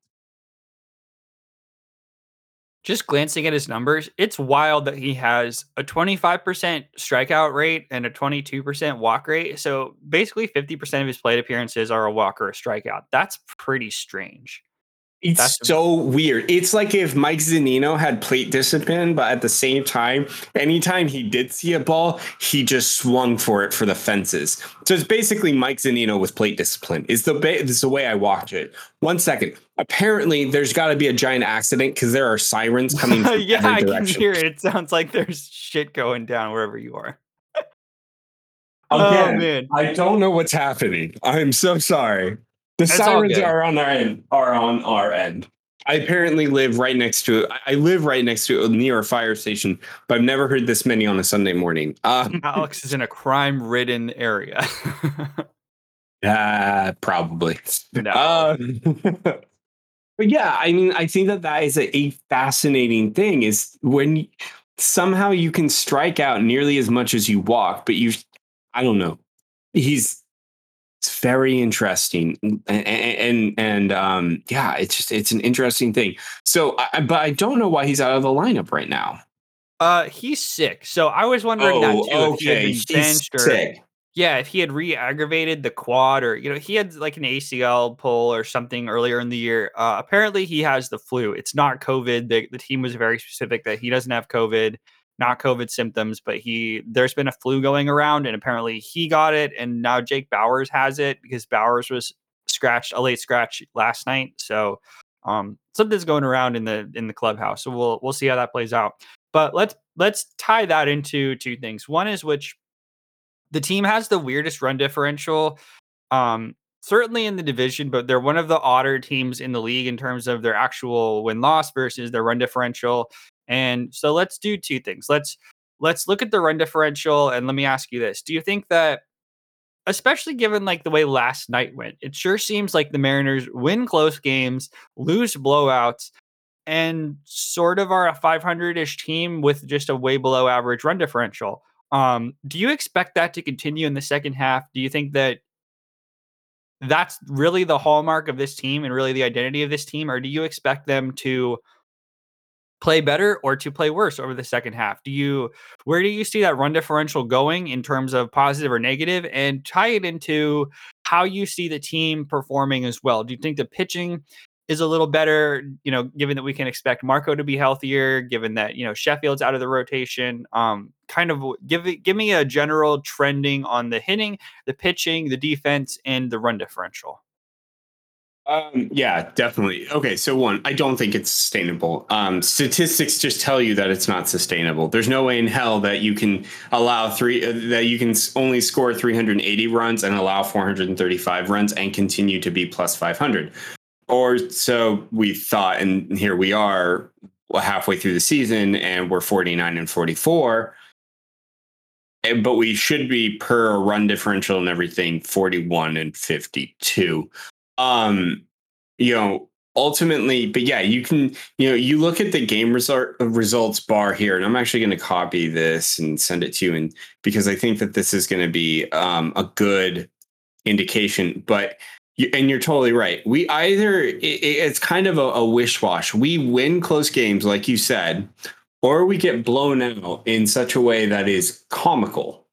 just glancing at his numbers, it's wild that he has a 25% strikeout rate and a 22% walk rate. So basically 50% of his plate appearances are a walk or a strikeout. That's pretty strange. It's That's so weird. It's like if Mike Zunino had plate discipline, but at the same time, anytime he did see a ball, he just swung for it for the fences. So it's basically Mike Zunino with plate discipline. Is the ba- is the way I watch it. One second. Apparently, there's got to be a giant accident because there are sirens coming. yeah, I can hear it. It sounds like there's shit going down wherever you are. Oh, Again, oh, man. I don't know what's happening. I'm so sorry. The That's sirens are on our end. Are on our end. I apparently live right next to. I live right next to near a fire station, but I've never heard this many on a Sunday morning. Uh, Alex is in a crime-ridden area. uh, probably. No. Uh, but yeah, I mean, I think that that is a, a fascinating thing. Is when somehow you can strike out nearly as much as you walk, but you, I don't know. He's it's very interesting and and, and um, yeah it's just it's an interesting thing. So I, but i don't know why he's out of the lineup right now. Uh he's sick. So i was wondering oh, that too okay. if he had been benched or sick. yeah if he had re-aggravated the quad or you know he had like an acl pull or something earlier in the year. Uh apparently he has the flu. It's not covid. The, the team was very specific that he doesn't have covid not COVID symptoms, but he there's been a flu going around, and apparently he got it, and now Jake Bauers has it because Bauers was scratched a late scratch last night. So um, something's going around in the in the clubhouse. So we'll we'll see how that plays out. But let's let's tie that into two things. One is which the team has the weirdest run differential. Um, certainly in the division, but they're one of the odder teams in the league in terms of their actual win loss versus their run differential. And so let's do two things. Let's let's look at the run differential and let me ask you this. Do you think that especially given like the way last night went, it sure seems like the Mariners win close games, lose blowouts, and sort of are a 500-ish team with just a way below average run differential. Um, do you expect that to continue in the second half? Do you think that that's really the hallmark of this team and really the identity of this team, or do you expect them to play better or to play worse over the second half? Do you where do you see that run differential going in terms of positive or negative and tie it into how you see the team performing as well? Do you think the pitching is a little better, you know, given that we can expect Marco to be healthier, given that, you know, Sheffield's out of the rotation. Um, kind of give it, give me a general trending on the hitting, the pitching, the defense, and the run differential. Um, yeah, definitely. Okay, so one, I don't think it's sustainable. Um, statistics just tell you that it's not sustainable. There's no way in hell that you can allow three uh, that you can only score 380 runs and allow 435 runs and continue to be plus 500. Or so we thought, and here we are halfway through the season, and we're 49 and 44 but we should be per run differential and everything 41 and 52 um you know ultimately but yeah you can you know you look at the game result results bar here and i'm actually going to copy this and send it to you and because i think that this is going to be um, a good indication but you, and you're totally right. We either it, it's kind of a, a wish wash we win close games like you said or we get blown out in such a way that is comical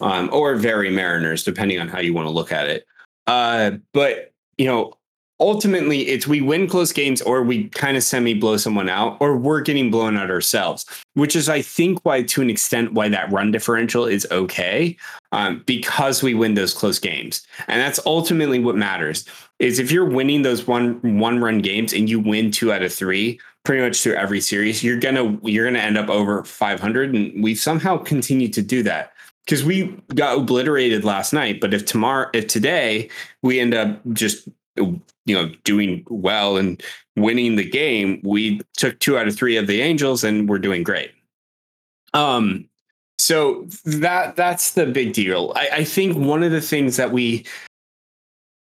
um, or very mariners depending on how you want to look at it. Uh, but you know, ultimately it's we win close games or we kind of semi blow someone out or we're getting blown out ourselves which is i think why to an extent why that run differential is okay um, because we win those close games. And that's ultimately what matters is if you're winning those one one run games and you win two out of three pretty much through every series you're gonna you're gonna end up over 500 and we've somehow continued to do that because we got obliterated last night but if tomorrow if today we end up just you know doing well and winning the game we took two out of three of the angels and we're doing great. Um so that that's the big deal. I, I think one of the things that we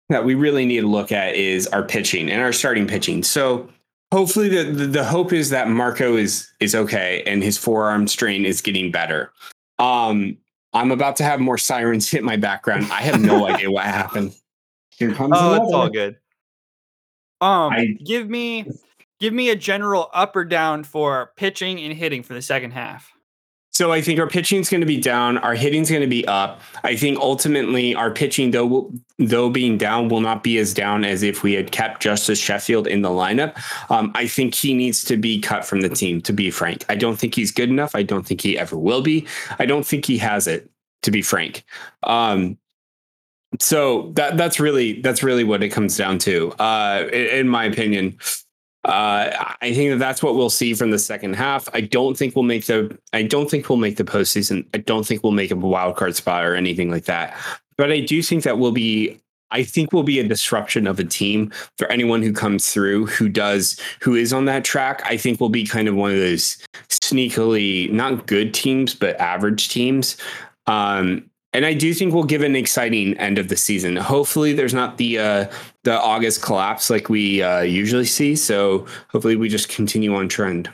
that we really need to look at is our pitching and our starting pitching. So hopefully the, the, the hope is that marco is is okay and his forearm strain is getting better. Um i'm about to have more sirens hit my background i have no idea what happened here comes Oh, another. it's all good. Um, I- give me give me a general up or down for pitching and hitting for the second half. So I think our pitching is going to be down. Our hitting's going to be up. I think ultimately our pitching, though, though being down, will not be as down as if we had kept Justus Sheffield in the lineup. Um, I think he needs to be cut from the team. To be frank, I don't think he's good enough. I don't think he ever will be. I don't think he has it. To be frank, um, so that that's really that's really what it comes down to, uh, in, in my opinion. Uh, I think that that's what we'll see from the second half. I don't think we'll make the. I don't think we'll make the postseason. I don't think we'll make a wild card spot or anything like that. But I do think that we'll be. I think will be a disruption of a team for anyone who comes through who does who is on that track. I think will be kind of one of those sneakily not good teams but average teams. Um, and I do think we'll give an exciting end of the season. Hopefully, there's not the uh, the August collapse like we uh, usually see. So hopefully, we just continue on trend.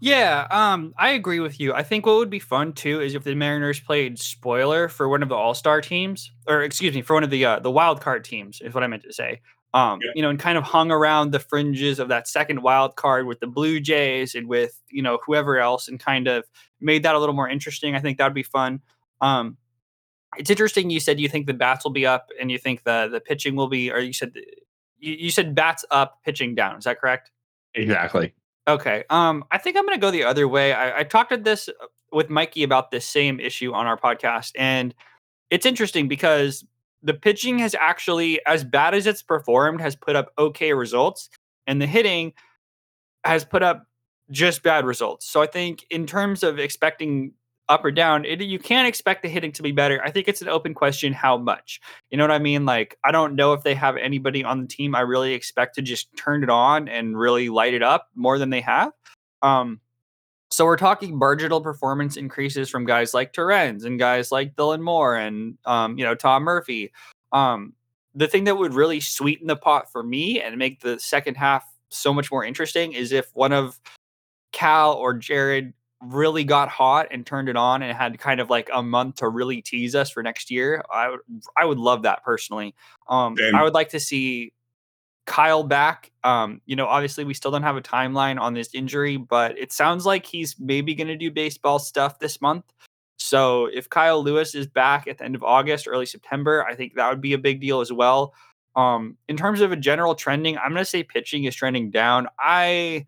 Yeah, um, I agree with you. I think what would be fun too is if the Mariners played spoiler for one of the All Star teams, or excuse me, for one of the uh, the wild card teams, is what I meant to say. Um, Yeah. you know, and kind of hung around the fringes of that second wild card with the Blue Jays and with you know whoever else, and kind of made that a little more interesting. I think that would be fun. Um, it's interesting. You said you think the bats will be up, and you think the the pitching will be, or you said you, you said bats up, pitching down. Is that correct? Exactly. Okay. Um, I think I'm gonna go the other way. I, I talked to this uh, with Mikey about this same issue on our podcast, and it's interesting because the pitching has actually, as bad as it's performed, has put up okay results, and the hitting has put up just bad results. So I think in terms of expecting up or down, it, you can't expect the hitting to be better. I think it's an open question how much. You know what I mean? Like I don't know if they have anybody on the team I really expect to just turn it on and really light it up more than they have. Um so we're talking marginal performance increases from guys like Torrens and guys like Dylan Moore and um, you know, Tom Murphy. Um, the thing that would really sweeten the pot for me and make the second half so much more interesting is if one of Cal or Jarred really got hot and turned it on and had kind of like a month to really tease us for next year. I would I would love that personally. Um. I would like to see Kyle back. Um, you know, obviously we still don't have a timeline on this injury, but it sounds like he's maybe going to do baseball stuff this month. So if Kyle Lewis is back at the end of August, early September, I think that would be a big deal as well. Um, in terms of a general trending, I'm going to say pitching is trending down. I,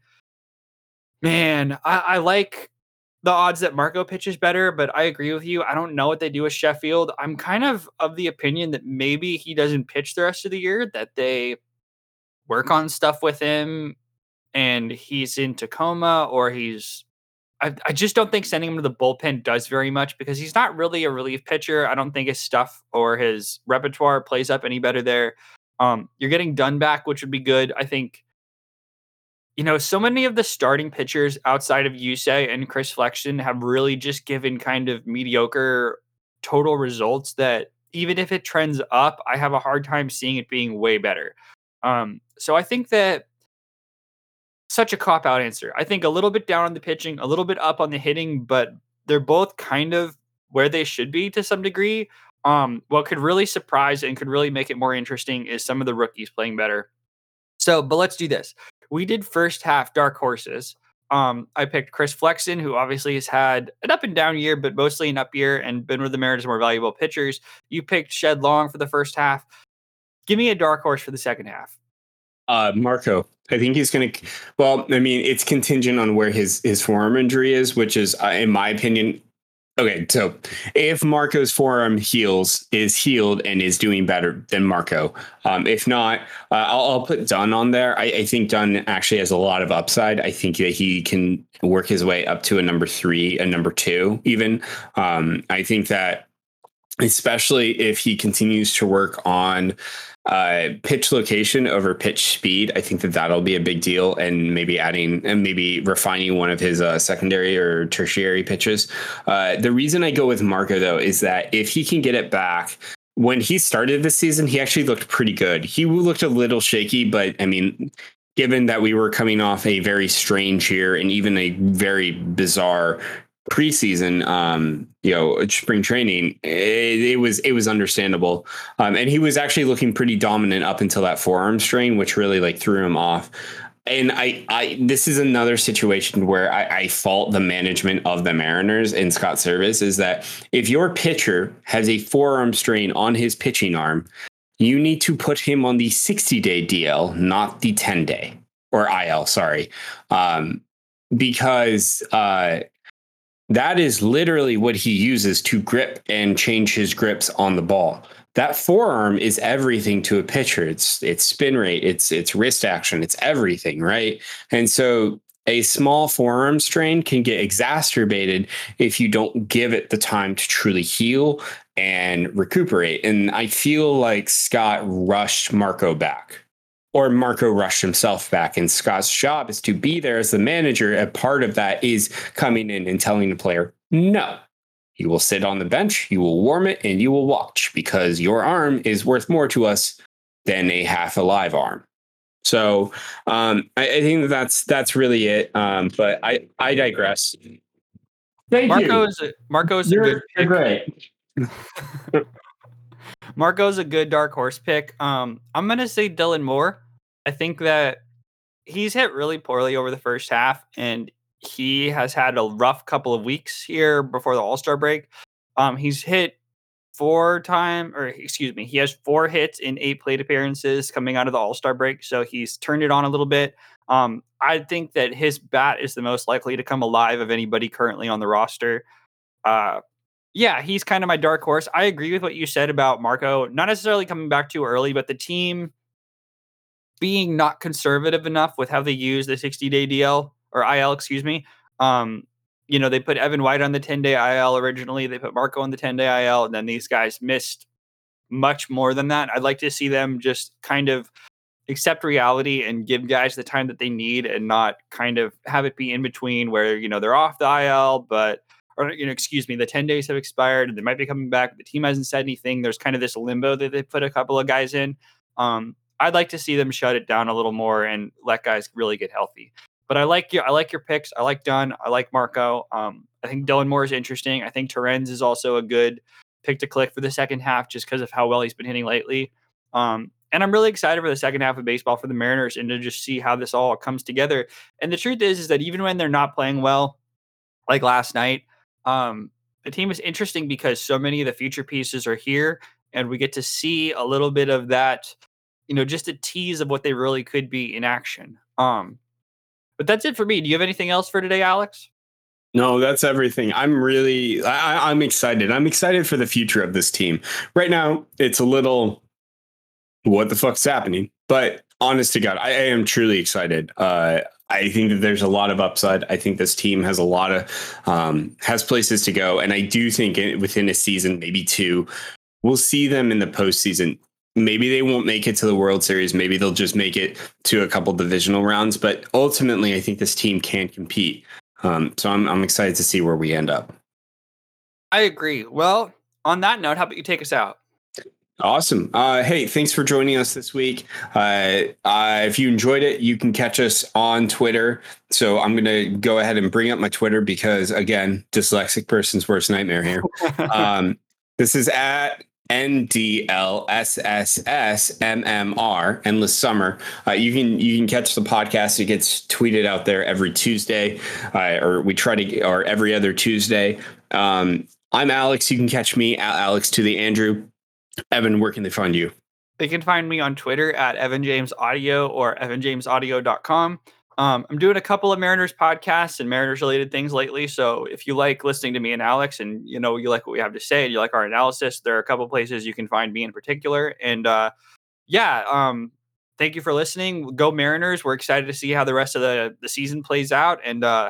man, I, I like the odds that Marco pitches better, but I agree with you. I don't know what they do with Sheffield. I'm kind of of the opinion that maybe he doesn't pitch the rest of the year, that they work on stuff with him and he's in Tacoma or he's I, I just don't think sending him to the bullpen does very much because he's not really a relief pitcher. I don't think his stuff or his repertoire plays up any better there. Um, you're getting Dunn back, which would be good. I think, you know, so many of the starting pitchers outside of Yusei and Chris Flexen have really just given kind of mediocre total results that even if it trends up, I have a hard time seeing it being way better. Um, so I think that such a cop out answer. I think a little bit down on the pitching, a little bit up on the hitting, but they're both kind of where they should be to some degree. Um, what could really surprise and could really make it more interesting is some of the rookies playing better. So, but let's do this. We did first half dark horses. Um, I picked Chris Flexen, who obviously has had an up and down year, but mostly an up year and been with the Mariners' more valuable pitchers. You picked Shed Long for the first half. give me a dark horse for the second half. Uh, Marco, I think he's going to. Well, I mean, it's contingent on where his his forearm injury is, which is, uh, in my opinion, okay. So, if Marco's forearm heals, is healed, and is doing better than Marco, um, if not, uh, I'll, I'll, put Dunn on there. I, I, think Dunn actually has a lot of upside. I think that he can work his way up to a number three, a number two, even. Um, I think that especially if he continues to work on uh, pitch location over pitch speed. I think that that'll be a big deal, and maybe adding and maybe refining one of his uh, secondary or tertiary pitches. Uh, the reason I go with Marco though is that if he can get it back. When he started this season, he actually looked pretty good. He looked a little shaky, but I mean, given that we were coming off a very strange year and even a very bizarre preseason, um, you know, spring training, it, it was it was understandable, um, and he was actually looking pretty dominant up until that forearm strain, which really like threw him off. And I, I, this is another situation where I, I fault the management of the Mariners in Scott Servais is that if your pitcher has a forearm strain on his pitching arm, you need to put him on the 60 day DL, not the 10 day or IL, sorry. Um, because uh, that is literally what he uses to grip and change his grips on the ball. That forearm is everything to a pitcher. It's it's spin rate, it's it's wrist action, it's everything, right? And so a small forearm strain can get exacerbated if you don't give it the time to truly heal and recuperate. And I feel like Scott rushed Marco back or Marco rushed himself back. And Scott's job is to be there as the manager. A part of that is coming in and telling the player, no, you will sit on the bench, you will warm it, and you will watch because your arm is worth more to us than a half alive arm. So um, I, I, think that that's that's really it. Um, but I I digress. Thank Marco you. is a, Marco is you're, a good. great. Marco's a good dark horse pick. Um, I'm gonna say Dylan Moore. I think that he's hit really poorly over the first half, and he has had a rough couple of weeks here before the All Star break. Um, he's hit four time, or excuse me, he has four hits in eight plate appearances coming out of the All Star break, so he's turned it on a little bit. Um, I think that his bat is the most likely to come alive of anybody currently on the roster. Uh, yeah, he's kind of my dark horse. I agree with what you said about Marco, not necessarily coming back too early, but the team being not conservative enough with how they use the 60 day DL or IL, excuse me. Um, you know, they put Evan White on the 10 day IL originally, they put Marco on the 10 day IL, and then these guys missed much more than that. I'd like to see them just kind of accept reality and give guys the time that they need and not kind of have it be in between where, you know, they're off the IL, but or you know, excuse me, the 10 days have expired and they might be coming back. The team hasn't said anything. There's kind of this limbo that they put a couple of guys in. Um, I'd like to see them shut it down a little more and let guys really get healthy. But I like your I like your picks. I like Dunn. I like Marco. Um, I think Dylan Moore is interesting. I think Torrens is also a good pick to click for the second half just because of how well he's been hitting lately. Um, and I'm really excited for the second half of baseball for the Mariners and to just see how this all comes together. And the truth is, is that even when they're not playing well, like last night, um, the team is interesting because so many of the future pieces are here, and we get to see a little bit of that, you know, just a tease of what they really could be in action. Um, but that's it for me. Do you have anything else for today, Alex? No, that's everything. I'm really, I, I'm excited. I'm excited for the future of this team. Right now, it's a little, what the fuck's happening? But honest to God, I, I am truly excited. Uh, I think that there's a lot of upside. I think this team has a lot of um, has places to go, and I do think within a season, maybe two, we'll see them in the postseason. Maybe they won't make it to the World Series. Maybe they'll just make it to a couple divisional rounds. But ultimately, I think this team can compete. Um, so I'm I'm excited to see where we end up. I agree. Well, on that note, how about you take us out? Awesome. Uh, hey, thanks for joining us this week. Uh, uh, if you enjoyed it, you can catch us on Twitter. So I'm going to go ahead and bring up my Twitter because, again, dyslexic person's worst nightmare here. um, this is at NDLSSSMMR, Endless Summer. Uh, you can you can catch the podcast. It gets tweeted out there every Tuesday, uh, or we try to, or every other Tuesday. Um, I'm Alex. You can catch me at Alex to the Andrew Evan, where can they find you? They can find me on Twitter at Evan James Audio or evanjamesaudio.com. Um, I'm doing a couple of Mariners podcasts and Mariners related things lately. So if you like listening to me and Alex, and you know you like what we have to say, and you like our analysis, there are a couple places you can find me in particular. And uh, yeah, um, thank you for listening. Go Mariners! We're excited to see how the rest of the the season plays out, and uh,